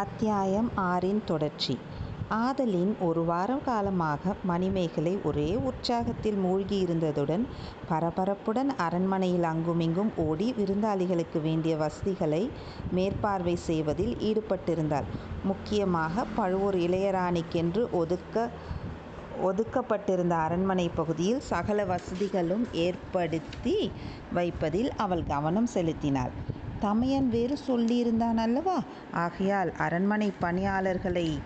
அத்தியாயம் ஆறின் தொடர்ச்சி ஆதலின் ஒரு வாரம் காலமாக மணிமேகலை ஒரே உற்சாகத்தில் மூழ்கியிருந்ததுடன் பரபரப்புடன் அரண்மனையில் அங்குமிங்கும் ஓடி விருந்தாளிகளுக்கு வேண்டிய வசதிகளை மேற்பார்வை செய்வதில் ஈடுபட்டிருந்தாள். முக்கியமாக பழுவூர் இளையராணிக்கென்று ஒதுக்க ஒதுக்கப்பட்டிருந்த அரண்மனை பகுதியில் சகல வசதிகளும் ஏற்படுத்தி வைப்பதில் அவள் கவனம் செலுத்தினாள். தமையன் வேறு சொல்லியிருந்தான் அல்லவா? ஆகையால் அரண்மனை பணியாளர்களை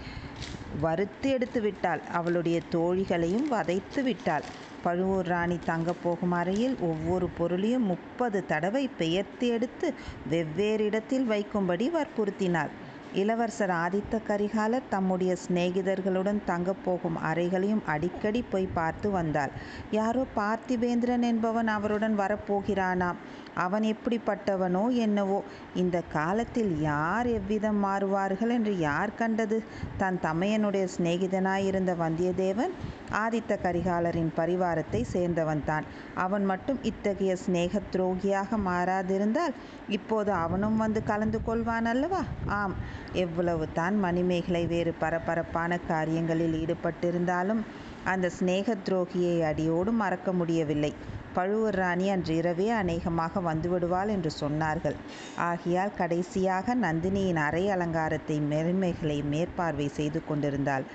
வறுத்து எடுத்து விட்டாள். அவளுடைய தோழிகளையும் வதைத்து விட்டாள். பழுவூர் ராணி தங்கப் போகும் அறையில் ஒவ்வொரு பொருளையும் முப்பது தடவை பெயர்த்து எடுத்து வெவ்வேறு இடத்தில் வைக்கும்படி வற்புறுத்தினாள். இளவரசர் ஆதித்த கரிகாலர் தம்முடைய சிநேகிதர்களுடன் தங்கப் போகும் அறைகளையும் அடிக்கடி போய் பார்த்து வந்தாள். யாரோ பார்த்திபேந்திரன் என்பவன் அவருடன் வரப்போகிறானாம். அவன் எப்படிப்பட்டவனோ என்னவோ? இந்த காலத்தில் யார் எவ்விதம் மாறுவார்கள் என்று யார் கண்டது? தன் தமையனுடைய சிநேகிதனாயிருந்த வந்தியத்தேவன் ஆதித்த கரிகாலரின் பரிவாரத்தை சேர்ந்தவன்தான். அவன் மட்டும் இத்தகைய சிநேக துரோகியாக மாறாதிருந்தால் இப்போது அவனும் வந்து கலந்து கொள்வான் அல்லவா? ஆம். எவ்வளவு தான் மணிமேகலை வேறு பரபரப்பான காரியங்களில் ஈடுபட்டிருந்தாலும் அந்த சிநேகத் துரோகியை அடியோடு மறக்க முடியவில்லை. பழுவூர் ராணி அன்று இரவே அநேகமாக வந்துவிடுவாள் என்று சொன்னார்கள். ஆகையால் கடைசியாக நந்தினியின் அறை அலங்காரத்தை மெருமைகளை மேற்பார்வை செய்து கொண்டிருந்தாள்.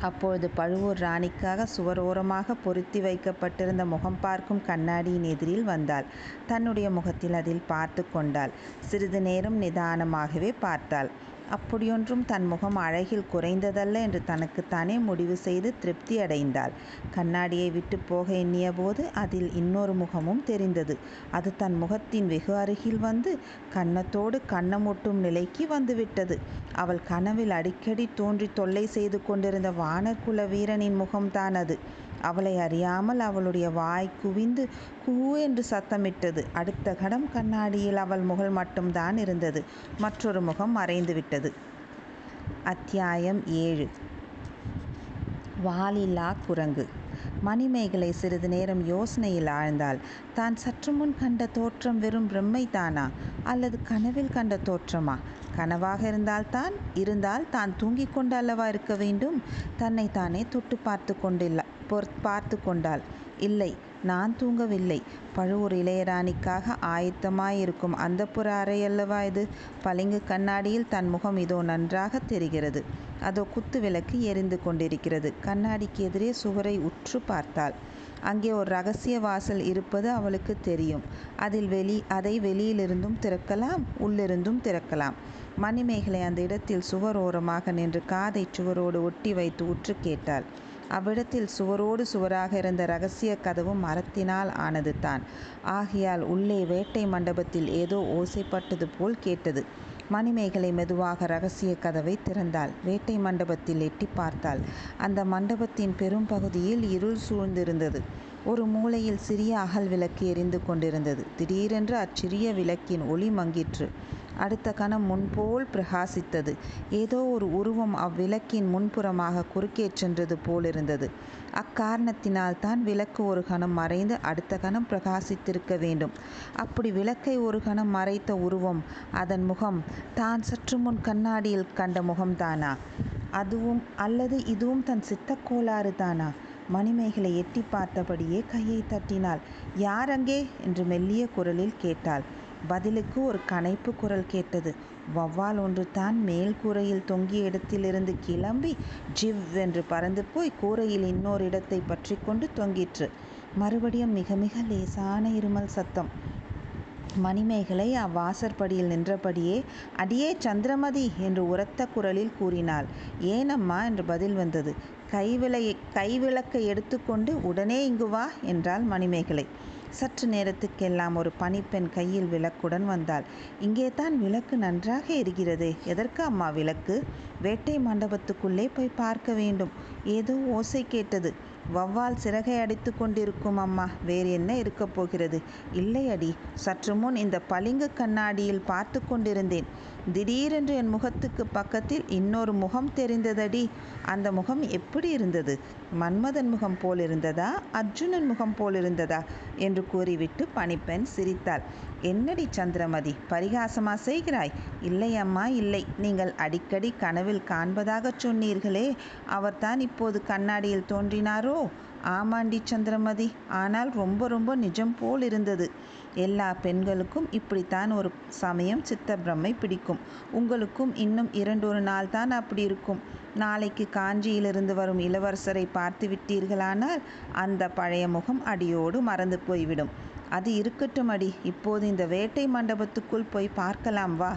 அப்பொழுது பழுவூர் ராணிக்காக சுவரோரமாக பொருத்தி வைக்கப்பட்டிருந்த முகம் பார்க்கும் கண்ணாடியின் எதிரில் வந்தாள். தன்னுடைய முகத்தில் அதில் பார்த்து கொண்டாள். சிறிது நேரம் நிதானமாகவே பார்த்தாள். அப்படியொன்றும் தன் முகம் அழகில் குறைந்ததல்ல என்று தனக்குத்தானே முடிவு செய்து திருப்தி அடைந்தாள் கண்ணாடியை விட்டுப் போக எண்ணியபோது அதில் இன்னொரு முகமும் தெரிந்தது. அது தன் முகத்தின் வெகு அருகில் வந்து கன்னத்தோடு கன்னமொட்டும் நிலைக்கு வந்துவிட்டது. அவள் கனவில் அடிக்கடி தோன்றித் தொல்லை செய்து கொண்டிருந்த வாணர் வீரனின் முகம்தான் அது. அவளை அறியாமல் அவளுடைய வாய் குவிந்து கூ என்று சத்தமிட்டது. அடுத்த கடம் கண்ணாடியில் அவள் முகம் மட்டும்தான் இருந்தது. மற்றொரு முகம் மறைந்துவிட்டது. அத்தியாயம் ஏழு வாலில்லா குரங்கு மணிமேகலை சிறிது நேரம் யோசனையில் ஆழ்ந்தாள். தான் சற்று முன் கண்ட தோற்றம் வெறும் பிரம்மைதானா? அல்லது கனவில் கண்ட தோற்றமா? கனவாக இருந்தால்தான் இருந்தால் தான் தூங்கிக் கொண்டு அல்லவா இருக்க வேண்டும்? தன்னை தானே தொட்டுப் பார்த்துக் கொண்டில்ல பார்த்து கொண்டாள். இல்லை. நான் தூங்கவில்லை. பழுவூர் இளையராணிக்காக ஆயத்தமாயிருக்கும் அந்தப்புர அறையல்லவா இது? பளிங்குக் கண்ணாடியில் தன் முகம் இதோ நன்றாகத் தெரிகிறது. அதோ குத்து விளக்கு எரிந்து கொண்டிருக்கிறது. கண்ணாடிக்கு எதிரே சுவரை உற்றுப் பார்த்தாள். அங்கே ஒரு ரகசிய வாசல் இருப்பது அவளுக்குத் தெரியும். அதில் வெளி அதை வெளியிலிருந்தும் திறக்கலாம் உள்ளிருந்தும் திறக்கலாம். மணிமேகலை அந்த இடத்தில் சுவர் ஓரமாக நின்று காதைச் சுவரோடு ஒட்டி வைத்து உற்றுக் கேட்டாள். அவ்விடத்தில் சுவரோடு சுவராக இருந்த ரகசியக் கதவும் மரத்தினால் ஆனதுதான். ஆகையால் உள்ளே வேட்டை மண்டபத்தில் ஏதோ ஓசைப்பட்டது போல் கேட்டது. மணிமேகலை மெதுவாக ரகசியக் கதவை திறந்தாள். வேட்டை மண்டபத்தில் எட்டிப் பார்த்தாள். அந்த மண்டபத்தின் பெரும் பகுதியில் இருள் சூழ்ந்திருந்தது. ஒரு மூலையில் சிறிய அகல் விளக்கு எரிந்து கொண்டிருந்தது. திடீரென்று அச்சிறிய விளக்கின் ஒளி மங்கிற்று. அடுத்த கணம் முன்போல் பிரகாசித்தது. ஏதோ ஒரு உருவம் அவ்விளக்கின் முன்புறமாக குறுக்கே சென்றது போலிருந்தது. அக்காரணத்தினால் தான் விளக்கு ஒரு கணம் மறைந்து அடுத்த கணம் பிரகாசித்திருக்க வேண்டும். அப்படி விளக்கை ஒரு கணம் மறைத்த உருவம் அதன் முகம் தான் சற்று முன் கண்ணாடியில் கண்ட முகம்தானா? அதுவும் அல்லது இதுவும் தன் சித்தக் கோளாறுதானா? மணிமேகலை எட்டிப் பார்த்தபடியே கையை தட்டினாள். யார் அங்கே? என்று மெல்லிய குரலில் கேட்டாள். பதிலுக்கு ஒரு கனைப்பு குரல் கேட்டது. வௌவால் ஒன்றுதான் மேல் கூரையில் தொங்கிய இடத்திலிருந்து கிளம்பி ஜிவ் என்று பறந்து போய் கூரையில் இன்னொரு இடத்தைப் பற்றி கொண்டு தொங்கிற்று. மறுபடியும் மிக மிக லேசான இருமல் சத்தம். மணிமேகலை அவ்வாசற்படியில் நின்றபடியே அடியே சந்திரமதி என்று உரத்த குரலில் கூறினாள். ஏனம்மா என்று பதில் வந்தது. கைவிளக்கை எடுத்துக்கொண்டு உடனே இங்கு வா என்றாள் மணிமேகலை. சற்று நேரத்துக்கெல்லாம் ஒரு பணிப்பெண் கையில் விளக்குடன் வந்தாள். இங்கே தான் விளக்கு நன்றாக இருக்கிறது எதற்கு அம்மா விளக்கு? வேட்டை மண்டபத்துக்குள்ளே போய் பார்க்க வேண்டும். ஏதோ ஓசை கேட்டது. வௌவால் சிறகை அடித்து கொண்டிருக்கும் அம்மா. வேறு என்ன இருக்கப் போகிறது? இல்லையடி. சற்று முன் இந்த பளிங்குக் கண்ணாடியில் பார்த்து கொண்டிருந்தேன். திடீரென்று என் முகத்துக்கு பக்கத்தில் இன்னொரு முகம் தெரிந்ததடி. அந்த முகம் எப்படி இருந்தது? மன்மதன் முகம் போல் இருந்ததா? அர்ஜுனன் முகம் போல் இருந்ததா? என்று கூறிவிட்டு பணிப்பெண் சிரித்தாள். என்னடி சந்திரமதி பரிகாசமா செய்கிறாய்? இல்லை அம்மா இல்லை. நீங்கள் அடிக்கடி கனவில் காண்பதாகச் சொன்னீர்களே. அவர்தான் இப்போது கண்ணாடியில் தோன்றினாரோ? ஆமாண்டி சந்திரமதி ஆனால் ரொம்ப ரொம்ப நிஜம் போல் இருந்தது. எல்லா பெண்களுக்கும் இப்படித்தான் ஒரு சமயம் சித்த பிரம்மை பிடிக்கும். உங்களுக்கும் இன்னும் இரண்டொரு நாள் தான் அப்படி இருக்கும். நாளைக்கு காஞ்சியிலிருந்து வரும் இளவரசரை பார்த்து விட்டீர்களானால் அந்த பழைய முகம் அடியோடு மறந்து போய்விடும். அது இருக்கட்டும் அடி இப்போது இந்த வேட்டை மண்டபத்துக்குள் போய் பார்க்கலாம் வா.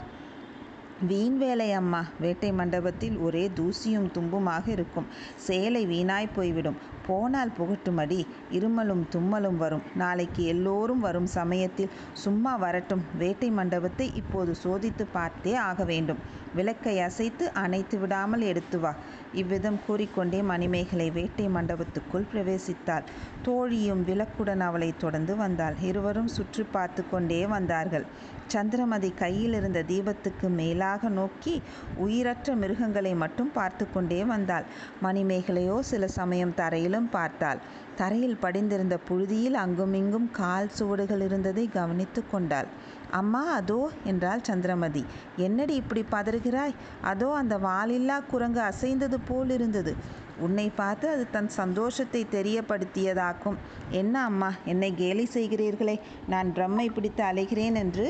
வீண் வேலை அம்மா வேட்டை மண்டபத்தில் ஒரே தூசியும் தும்புமாக இருக்கும். சேலை வீணாய் போய்விடும். போனால் புகட்டுமடி. இருமலும் தும்மலும் வரும். நாளைக்கு எல்லோரும் வரும் சமயத்தில் சும்மா வரட்டும். வேட்டை மண்டபத்தை இப்போது சோதித்து பார்த்தே ஆக வேண்டும். விளக்கை அசைத்து அணைத்து விடாமல் எடுத்து வா. இவ்விதம் கூறிக்கொண்டே மணிமேகலை வேட்டை மண்டபத்துக்குள் பிரவேசித்தாள். தோழியும் விளக்குடன் அவளை தொடர்ந்து வந்தாள். இருவரும் சுற்றி பார்த்து கொண்டே வந்தார்கள். சந்திரமதி கையில் இருந்த தீபத்துக்கு மேலாக நோக்கி உயிரற்ற மிருகங்களை மட்டும் பார்த்து கொண்டே வந்தாள். மணிமேகலையோ சில சமயம் தரையில் மேலும் பார்த்தாள் தரையில் படிந்திருந்த புழுதியில் அங்குமிங்கும் கால் சுவடுகள் இருந்ததை கவனித்து கொண்டாள். அம்மா அதோ என்றாள் சந்திரமதி. என்னடி இப்படி பதறுகிறாய்? அதோ அந்த வாலில்லா குரங்கு அசைந்தது போல் இருந்தது. உன்னை பார்த்து அது தன் சந்தோஷத்தை தெரியப்படுத்தியதாக்கும். என்ன அம்மா என்னை கேலி செய்கிறீர்களே? நான் பிரம்மை பிடித்து அலைகிறேன் என்று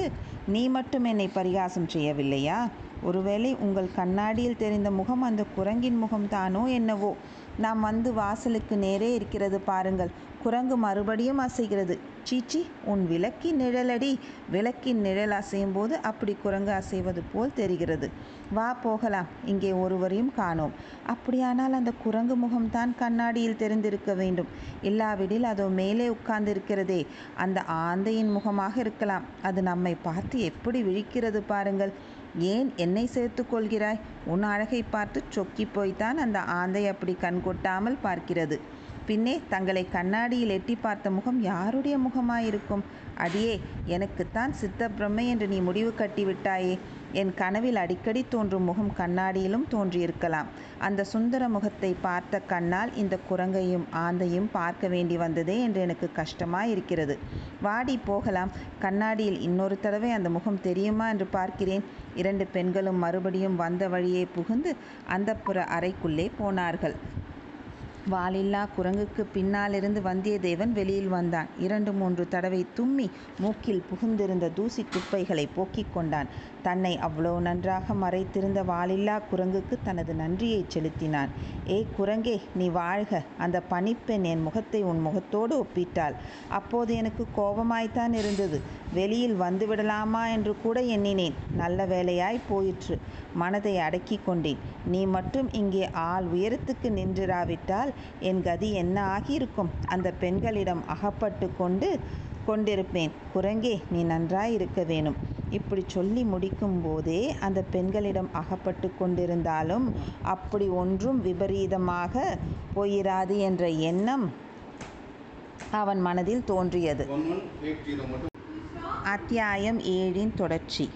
நீ மட்டும் என்னை பரிகாசம் செய்யவில்லையா? ஒருவேளை உங்கள் கண்ணாடியில் தெரிந்த முகம் அந்த குரங்கின் முகம் தானோ என்னவோ? நாம் வந்து வாசலுக்கு நேரே இருக்கிறது பாருங்கள். குரங்கு மறுபடியும் அசைகிறது. சீச்சி உன் விளக்கின் நிழலடி. விளக்கின் நிழல் அசையும் போது அப்படி குரங்கு அசைவது போல் தெரிகிறது. வா போகலாம். இங்கே ஒருவரையும் காணோம். அப்படியானால் அந்த குரங்கு முகம்தான் கண்ணாடியில் தெரிந்திருக்க வேண்டும். இல்லாவிடில் அதோ மேலே உட்கார்ந்திருக்கிறதே. அந்த ஆந்தையின் முகமாக இருக்கலாம். அது நம்மை பார்த்து எப்படி விழிக்கிறது பாருங்கள். ஏன் என்னை சேர்த்து கொள்கிறாய்? உன் அழகை பார்த்து சொக்கி போய்த்தான் அந்த ஆந்தை அப்படி கண் கொட்டாமல் பார்க்கிறது. பின்னே தங்களை கண்ணாடியில் எட்டி பார்த்த முகம் யாருடைய முகமாயிருக்கும்? அடியே எனக்குத்தான் சித்த பிரம்மை என்று நீ முடிவு கட்டிவிட்டாயே. என் கனவில் அடிக்கடி தோன்றும் முகம் கண்ணாடியிலும் தோன்றியிருக்கலாம். அந்த சுந்தர முகத்தை பார்த்த கண்ணால் இந்த குரங்கையும் ஆந்தையும் பார்க்க வேண்டி வந்ததே என்று எனக்கு கஷ்டமாக இருக்கிறது வாடி போகலாம். கண்ணாடியில் இன்னொரு தடவை அந்த முகம் தெரியுமா என்று பார்க்கிறேன். இரண்டு பெண்களும் மறுபடியும் வந்த வழியே புகுந்து அந்தப்புற அறைக்குள்ளே போனார்கள். வாலில்லா குரங்குக்கு பின்னாலிருந்து வந்தியத்தேவன் வெளியில் வந்தான். இரண்டு மூன்று தடவை தும்மி மூக்கில் புகுந்திருந்த தூசி குப்பைகளை போக்கிக் கொண்டான். தன்னை அவ்வளோ நன்றாக மறைத்திருந்த வாலில்லா குரங்குக்கு தனது நன்றியை செலுத்தினான். ஏ குரங்கே நீ வாழ்க. அந்த பணிப்பெண் என் முகத்தை உன் முகத்தோடு ஒப்பிட்டாள். அப்போது எனக்கு கோபமாய்த்தான் இருந்தது. வெளியில் வந்துவிடலாமா என்று கூட எண்ணினேன். நல்ல வேலையாய் போயிற்று. மனதை அடக்கி கொண்டேன். நீ மட்டும் இங்கே ஆள் உயரத்துக்கு நின்றிராவிட்டால் என் கதி என்ன ஆகியிருக்கும்? அந்த பெண்களிடம் அகப்பட்டு கொண்டு கொண்டிருப்பேன். குரங்கே நீ நன்றாய் இருக்க வேணும் இப்படி சொல்லி முடிக்கும் போதே அந்த பெண்களிடம் அகப்பட்டு கொண்டிருந்தாலும் அப்படி ஒன்றும் விபரீதமாக போயிராது என்ற எண்ணம் அவன் மனதில் தோன்றியது. அத்தியாயம் ஏழின் தொடர்ச்சி.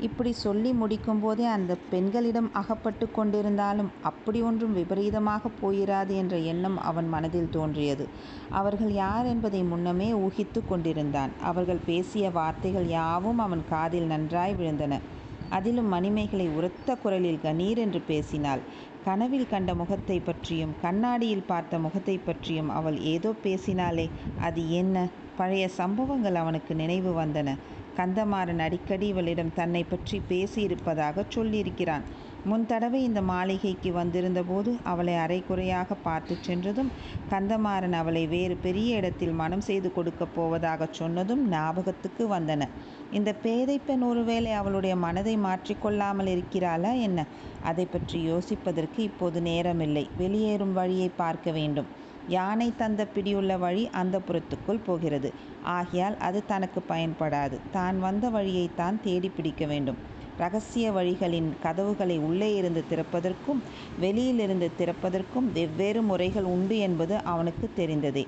இப்படி சொல்லி முடிக்கும் போதே அந்த பெண்களிடம் அகப்பட்டு கொண்டிருந்தாலும் அப்படி ஒன்றும் விபரீதமாக போயிராது என்ற எண்ணம் அவன் மனதில் தோன்றியது. அவர்கள் யார் என்பதை முன்னமே ஊகித்து கொண்டிருந்தான். அவர்கள் பேசிய வார்த்தைகள் யாவும் அவன் காதில் நன்றாய் விழுந்தன. அதிலும் மணிமேகலை உரத்த குரலில் கணீர் என்று பேசினாள். கனவில் கண்ட முகத்தை பற்றியும் கண்ணாடியில் பார்த்த முகத்தை பற்றியும் அவள் ஏதோ பேசினாளே அது என்ன? பழைய சம்பவங்கள் அவனுக்கு நினைவு வந்தன. கந்தமாறன் அடிக்கடி இவளிடம் தன்னை பற்றி பேசியிருப்பதாக சொல்லியிருக்கிறான். முன் தடவை இந்த மாளிகைக்கு வந்திருந்தபோது அவளை அரைக்குறையாக பார்த்து சென்றதும் கந்தமாறன் அவளை வேறு பெரிய இடத்தில் மனம் செய்து கொடுக்கப் போவதாகச் சொன்னதும் ஞாபகத்துக்கு வந்தன. இந்த பேதை பெண் ஒருவேளை அவளுடைய மனதை மாற்றிக்கொள்ளாமல் இருக்கிறாளா என்ன? அதை பற்றி யோசிப்பதற்கு இப்போது நேரமில்லை. வெளியேறும் வழியை பார்க்க வேண்டும். யானை தந்த பிடியுள்ள வழி அந்த புறத்துக்குள் போகிறது. ஆகையால் அது தனக்கு பயன்படாது. தான் வந்த வழியை தான் தேடி பிடிக்க வேண்டும். ரகசிய வழிகளின் கதவுகளை உள்ளே இருந்து திறப்பதற்கும் வெளியிலிருந்து திறப்பதற்கும் வெவ்வேறு முறைகள் உண்டு என்பது அவனுக்கு தெரிந்ததே.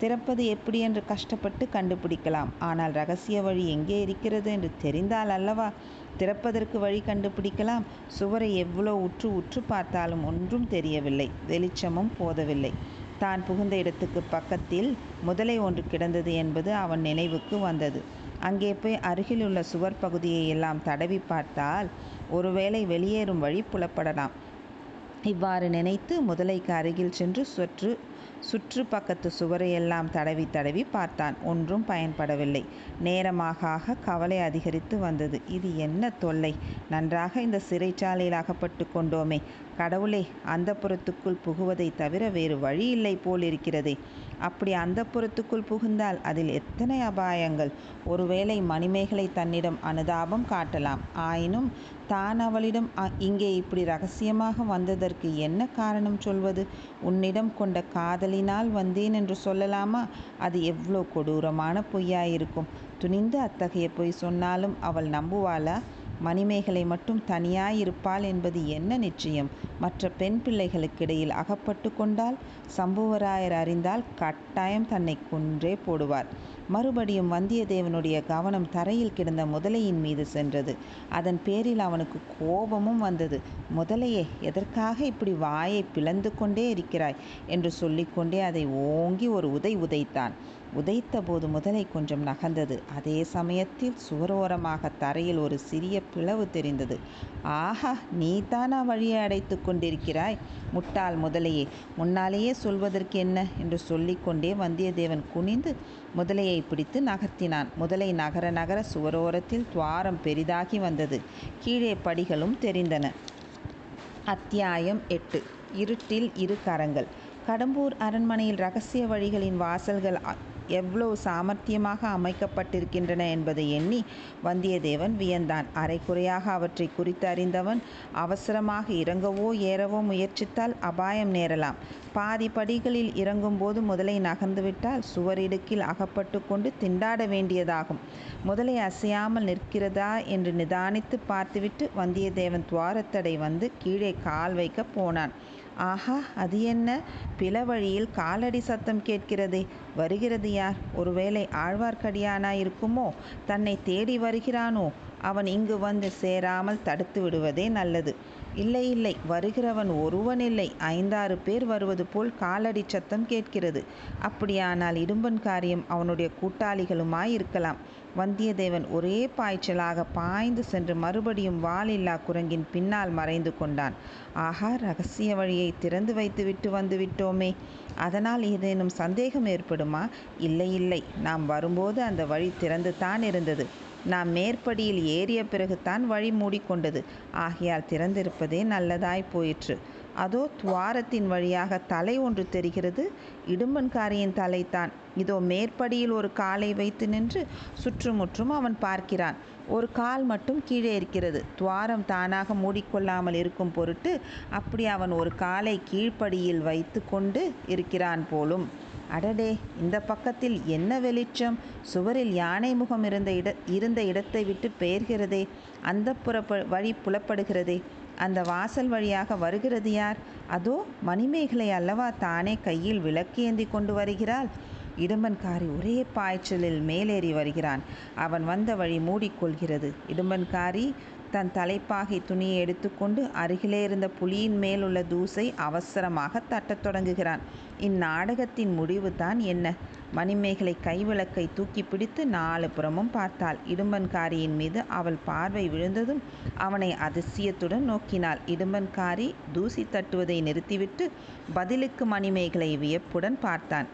திறப்பது எப்படி என்று கஷ்டப்பட்டு கண்டுபிடிக்கலாம். ஆனால் ரகசிய வழி எங்கே இருக்கிறது என்று தெரிந்தால் அல்லவா? திறப்பதற்கு வழி கண்டுபிடிக்கலாம். சுவரை எவ்வளோ உற்று உற்று பார்த்தாலும் ஒன்றும் தெரியவில்லை. வெளிச்சமும் போதவில்லை. தான் புகுந்த இடத்துக்கு பக்கத்தில் முதலை ஒன்று கிடந்தது என்பது அவன் நினைவுக்கு வந்தது. அங்கே போய் அருகிலுள்ள சுவர் பகுதியை எல்லாம் தடவி பார்த்தால் ஒருவேளை வெளியேறும் வழி புலப்படலாம். இவ்வாறு நினைத்து முதலைக்கு அருகில் சென்று சுற்று சுற்று பக்கத்து சுவரையெல்லாம் தடவி தடவி பார்த்தான். ஒன்றும் பயன்படவில்லை. நேரமாக ஆக கவலை அதிகரித்து வந்தது. இது என்ன தொல்லை? நன்றாக இந்த சிறைச்சாலையில் அகப்பட்டு கொண்டோமே. கடவுளே அந்த புறத்துக்குள் புகுவதை தவிர வேறு வழி இல்லை போல் இருக்கிறதே அப்படி அந்த புறத்துக்குள் புகுந்தால் அதில் எத்தனை அபாயங்கள்? ஒருவேளை மணிமேகலை தன்னிடம் அனுதாபம் காட்டலாம். ஆயினும் தான் அவளிடம் இங்கே இப்படி ரகசியமாக வந்ததற்கு என்ன காரணம் சொல்வது? உன்னிடம் கொண்ட காதலினால் வந்தேன் என்று சொல்லலாமா? அது எவ்வளோ கொடூரமான பொய்யாயிருக்கும். துணிந்து அத்தகைய பொய் சொன்னாலும் அவள் நம்புவாளா? மணிமேகலை மட்டும் தனியாயிருப்பாள் என்பது என்ன நிச்சயம்? மற்ற பெண் பிள்ளைகளுக்கிடையில் அகப்பட்டு கொண்டால் சம்புவராயர் அறிந்தால் கட்டாயம் தன்னை கொன்றே போடுவார். மறுபடியும் வந்தியத்தேவனுடைய கவனம் தரையில் கிடந்த முதலையின் மீது சென்றது. அதன் பேரில் அவனுக்கு கோபமும் வந்தது. முதலையே எதற்காக இப்படி வாயை பிளந்து கொண்டே இருக்கிறாய்? என்று சொல்லிக்கொண்டே அதை ஓங்கி ஒரு உதை உதைத்தான். உதைத்தபோது முதலை கொஞ்சம் நகர்ந்தது. அதே சமயத்தில் சுவரோரமாக தரையில் ஒரு சிறிய பிளவு தெரிந்தது. ஆஹா நீ தானா வழியை அடைத்து கொண்டிருக்கிறாய்? முட்டாள் முதலையே முன்னாலேயே சொல்வதற்கு என்ன? என்று சொல்லிக்கொண்டே வந்தியத்தேவன் குனிந்து முதலையை பிடித்து நகர்த்தினான். முதலை நகர நகர சுவரோரத்தில் துவாரம் பெரிதாகி வந்தது. கீழே படிகளும் தெரிந்தன. அத்தியாயம் எட்டு. இருட்டில் இரு கரங்கள். கடம்பூர் அரண்மனையில் ரகசிய வழிகளின் வாசல்கள் எவ்வளவு சாமர்த்தியமாக அமைக்கப்பட்டிருக்கின்றன என்பதை எண்ணி வந்தியத்தேவன் வியந்தான். அரைக்குறையாக அவற்றை குறித்து அறிந்தவன் அவசரமாக இறங்கவோ ஏறவோ முயற்சித்தால் அபாயம் நேரலாம். பாதி படிகளில் இறங்கும்போது முதலை நகர்ந்துவிட்டால் சுவரிடுக்கில் அகப்பட்டு கொண்டு திண்டாட வேண்டியதாகும். முதலை அசையாமல் நிற்கிறதா என்று நிதானித்து பார்த்துவிட்டு வந்தியத்தேவன் துவாரத்தடை வந்து கீழே கால் வைக்க போனான். ஆஹா அது என்ன? பிளவழியில் காலடி சத்தம் கேட்கிறதே. வருகிறது யார்? ஒருவேளை ஆழ்வார்க்கடியானா இருக்குமோ? தன்னை தேடி வருகிறானோ? அவன் இங்கு வந்து சேராமல் தடுத்து விடுவதே நல்லது. இல்லை இல்லை. வருகிறவன் ஒருவன் இல்லை. ஐந்தாறு பேர் வருவது போல் காலடி சத்தம் கேட்கிறது. அப்படியானால் இடும்பன் காரியம் அவனுடைய கூட்டாளிகளுமாய் இருக்கலாம் வந்தியத்தேவன் ஒரே பாய்ச்சலாக பாய்ந்து சென்று மறுபடியும் வாலில்லா குரங்கின் பின்னால் மறைந்து கொண்டான். ஆஹா ரகசிய வழியை திறந்து வைத்துவிட்டு வந்துவிட்டோமே அதனால் ஏதேனும் சந்தேகம் ஏற்படுமா? இல்லை இல்லை. நாம் வரும்போது அந்த வழி திறந்து தான் இருந்தது. நாம் மேற்படியில் ஏறிய பிறகுதான் வழி மூடிக்கொண்டது. ஆகையால் திறந்திருப்பதே நல்லதாய் போயிற்று. அதோ துவாரத்தின் வழியாக தலை ஒன்று தெரிகிறது. இடும்பன்காரியின் தலைத்தான் இதோ மேற்படியில் ஒரு காலை வைத்து நின்று சுற்றுமுற்றும் அவன் பார்க்கிறான். ஒரு கால் மட்டும் கீழே இருக்கிறது. துவாரம் தானாக மூடிக்கொள்ளாமல் இருக்கும் பொருட்டு அப்படி அவன் ஒரு காலை கீழ்ப்படியில் வைத்து கொண்டு இருக்கிறான் போலும். அடடே இந்த பக்கத்தில் என்ன வெளிச்சம்? சுவரில் யானை முகம் இருந்த இட இருந்த இடத்தை விட்டு பெயர்கிறதே அந்த வழி புலப்படுகிறதே. அந்த வாசல் வழியாக வருகிறது யார்? அதோ மணிமேகலை அல்லவா தானே கையில் விளக்கேந்தி கொண்டு வருகிறாள்? இடும்பன்காரி ஒரே பாய்ச்சலில் மேலேறி வருகிறான். அவன் வந்த வழி மூடிக்கொள்கிறது. இடும்பன்காரி தன் தலைப்பாகை துணியை எடுத்துக்கொண்டு அருகிலே இருந்த புலியின் மேல் உள்ள தூசை அவசரமாக தட்டத் தொடங்குகிறான். இந்நாடகத்தின் முடிவு தான் என்ன? மணிமேகலை கைவிளக்கை தூக்கி பிடித்து நாலு புறமும் பார்த்தாள். இடும்பன்காரியின் மீது அவள் பார்வை விழுந்ததும் அவனை அதிசயத்துடன் நோக்கினாள். இடும்பன்காரி தூசி தட்டுவதை நிறுத்திவிட்டு பதிலுக்கு மணிமேகலை வியப்புடன் பார்த்தான்.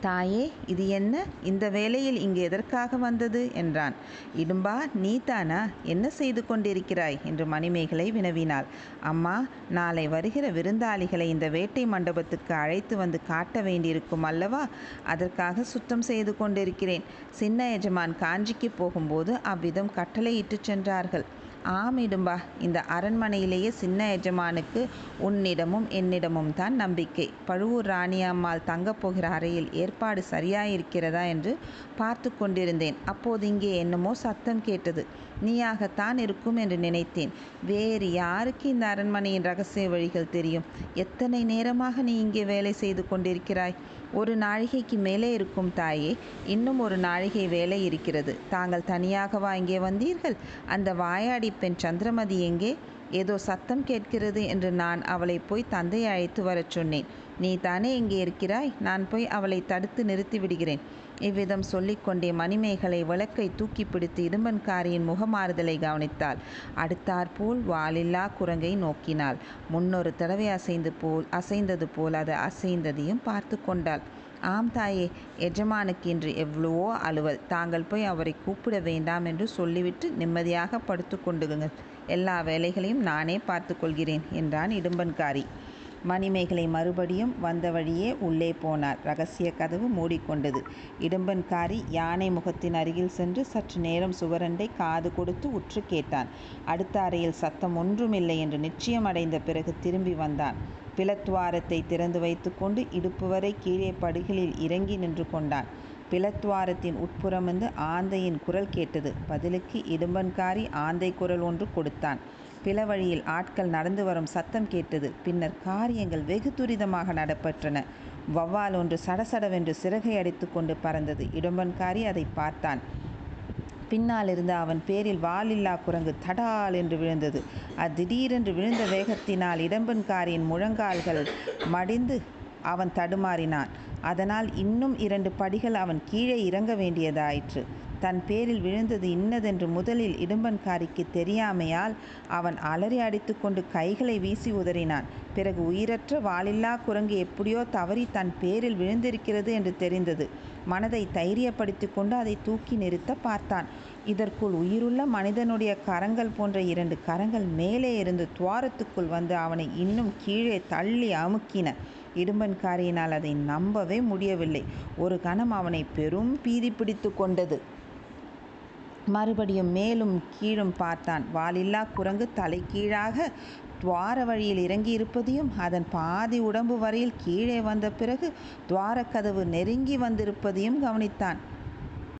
தாயே இது என்ன? இந்த வேளையில் இங்கு எதற்காக வந்தது? என்றான். இடும்பா நீதானா என்ன செய்து கொண்டிருக்கிறாய்? என்று மணிமேகலை வினவினாள். அம்மா நாளை வருகிற விருந்தாளிகளை இந்த வேட்டை மண்டபத்துக்கு அழைத்து வந்து காட்ட வேண்டியிருக்கும் அல்லவா? அதற்காக சுத்தம் செய்து கொண்டிருக்கிறேன். சின்ன எஜமான் காஞ்சிக்கு போகும்போது அவ்விதம் கட்டளையிட்டு சென்றார்கள். ஆமிடும்பா. இந்த அரண்மனையிலேயே சின்ன எஜமானுக்கு உன்னிடமும் என்னிடமும் தான் நம்பிக்கை. பழுவூர் ராணியம்மாள் தங்கப் போகிற அறையில் ஏற்பாடு சரியாயிருக்கிறதா என்று பார்த்து கொண்டிருந்தேன். அப்போது இங்கே என்னமோ சத்தம் கேட்டது. நீயாகத்தான் இருக்கும் என்று நினைத்தேன். வேறு யாருக்கு இந்த அரண்மனையின் ரகசிய வழிகள் தெரியும்? எத்தனை நேரமாக நீ இங்கே வேலை செய்து கொண்டிருக்கிறாய்? ஒரு நாழிகைக்கு மேலே இருக்கும் தாயே இன்னும் ஒரு நாழிகை வேலை இருக்கிறது. தாங்கள் தனியாகவா இங்கே வந்தீர்கள்? அந்த வாயாடி பெண் சந்திரமதி எங்கே? ஏதோ சத்தம் கேட்கிறது என்று நான் அவளை போய் தந்தையை அழைத்து வரச் சொன்னேன். நீ தானே இங்கே இருக்கிறாய்? நான் போய் அவளை தடுத்து நிறுத்தி விடுகிறேன். இவ்விதம் சொல்லிக்கொண்டே மணிமேகலை விளக்கை தூக்கி பிடித்து இடும்பன்காரியின் முகமாறுதலை கவனித்தாள். அடுத்தாற்போல் வாலில்லா குரங்கை நோக்கினாள். முன்னொரு தடவை அசைந்து போல் அசைந்தது போல் அது அசைந்ததையும் பார்த்து கொண்டாள். ஆம் தாயே எஜமானுக்கு இன்று எவ்வளவோ அலுவல். தாங்கள் போய் அவரை கூப்பிட வேண்டாம் என்று சொல்லிவிட்டு நிம்மதியாக படுத்து கொண்டுங்கள் எல்லா வேலைகளையும் நானே பார்த்து கொள்கிறேன் என்றான் இடும்பன்காரி. மணிமேகலை மறுபடியும் வந்த வழியே உள்ளே போனார். ரகசிய கதவு மூடிக்கொண்டது. இடும்பன்காரி யானை முகத்தின் அருகில் சென்று சற்று நேரம் சுவரண்டை காது கொடுத்து உற்று கேட்டான். அடுத்த அறையில் சத்தம் ஒன்றுமில்லை என்று நிச்சயம் அடைந்த பிறகு திரும்பி வந்தான். பிளத்வாரத்தை திறந்து வைத்துக்கொண்டு இடுப்பு வரை கீழே படுகளில் இறங்கி நின்று கொண்டான். பிளத்வாரத்தின் உட்புறமிருந்து ஆந்தையின் குரல் கேட்டது. பதிலுக்கு இடும்பன்காரி ஆந்தை குரல் ஒன்று கொடுத்தான். பிளவழியில் ஆட்கள் நடந்து வரும் சத்தம் கேட்டது. பின்னர் காரியங்கள் வெகு துரிதமாக நடைபெற்றன. வவ்வால் ஒன்று சடசடவென்று சிறகை அடித்து கொண்டு பறந்தது. இடும்பன்காரி அதை பார்த்தான். பின்னால் இருந்த அவன் பேரில் வாலில்லா குரங்கு தடால் என்று விழுந்தது. அது திடீரென்று விழுந்த வேகத்தினால் இடம்பன்காரியின் முழங்கால்கள் மடிந்து அவன் தடுமாறினான். அதனால் இன்னும் இரண்டு படிகள் அவன் கீழே இறங்க வேண்டியதாயிற்று. தன் பேரில் விழுந்தது இன்னதென்று முதலில் இடும்பன்காரிக்கு தெரியாமையால் அவன் அலறி அடித்துக்கொண்டு கைகளை வீசி உதறினான். பிறகு உயிரற்ற வாளில்லா குரங்கு எப்படியோ தவறி தன் பேரில் விழுந்திருக்கிறது என்று தெரிந்தது. மனதை தைரியப்படுத்தி கொண்டு அதை தூக்கி நிறுத்த பார்த்தான். இதற்குள் உயிருள்ள மனிதனுடைய கரங்கள் போன்ற இரண்டு கரங்கள் மேலே இருந்து துவாரத்துக்குள் வந்து அவனை இன்னும் கீழே தள்ளி அமுக்கின. இடும்பன்காரியினால் அதை நம்பவே முடியவில்லை. ஒரு கணம் அவனை பெரும் பீதி பிடித்து கொண்டது. மறுபடியும் மேலும் கீழும் பார்த்தான். வாலில்லா குரங்கு தலைகீழாக துவார வழியில் இறங்கி இருப்பதையும் அதன் பாதி உடம்பு வரையில் கீழே வந்த பிறகு துவாரக்கதவு நெருங்கி வந்திருப்பதையும் கவனித்தான்.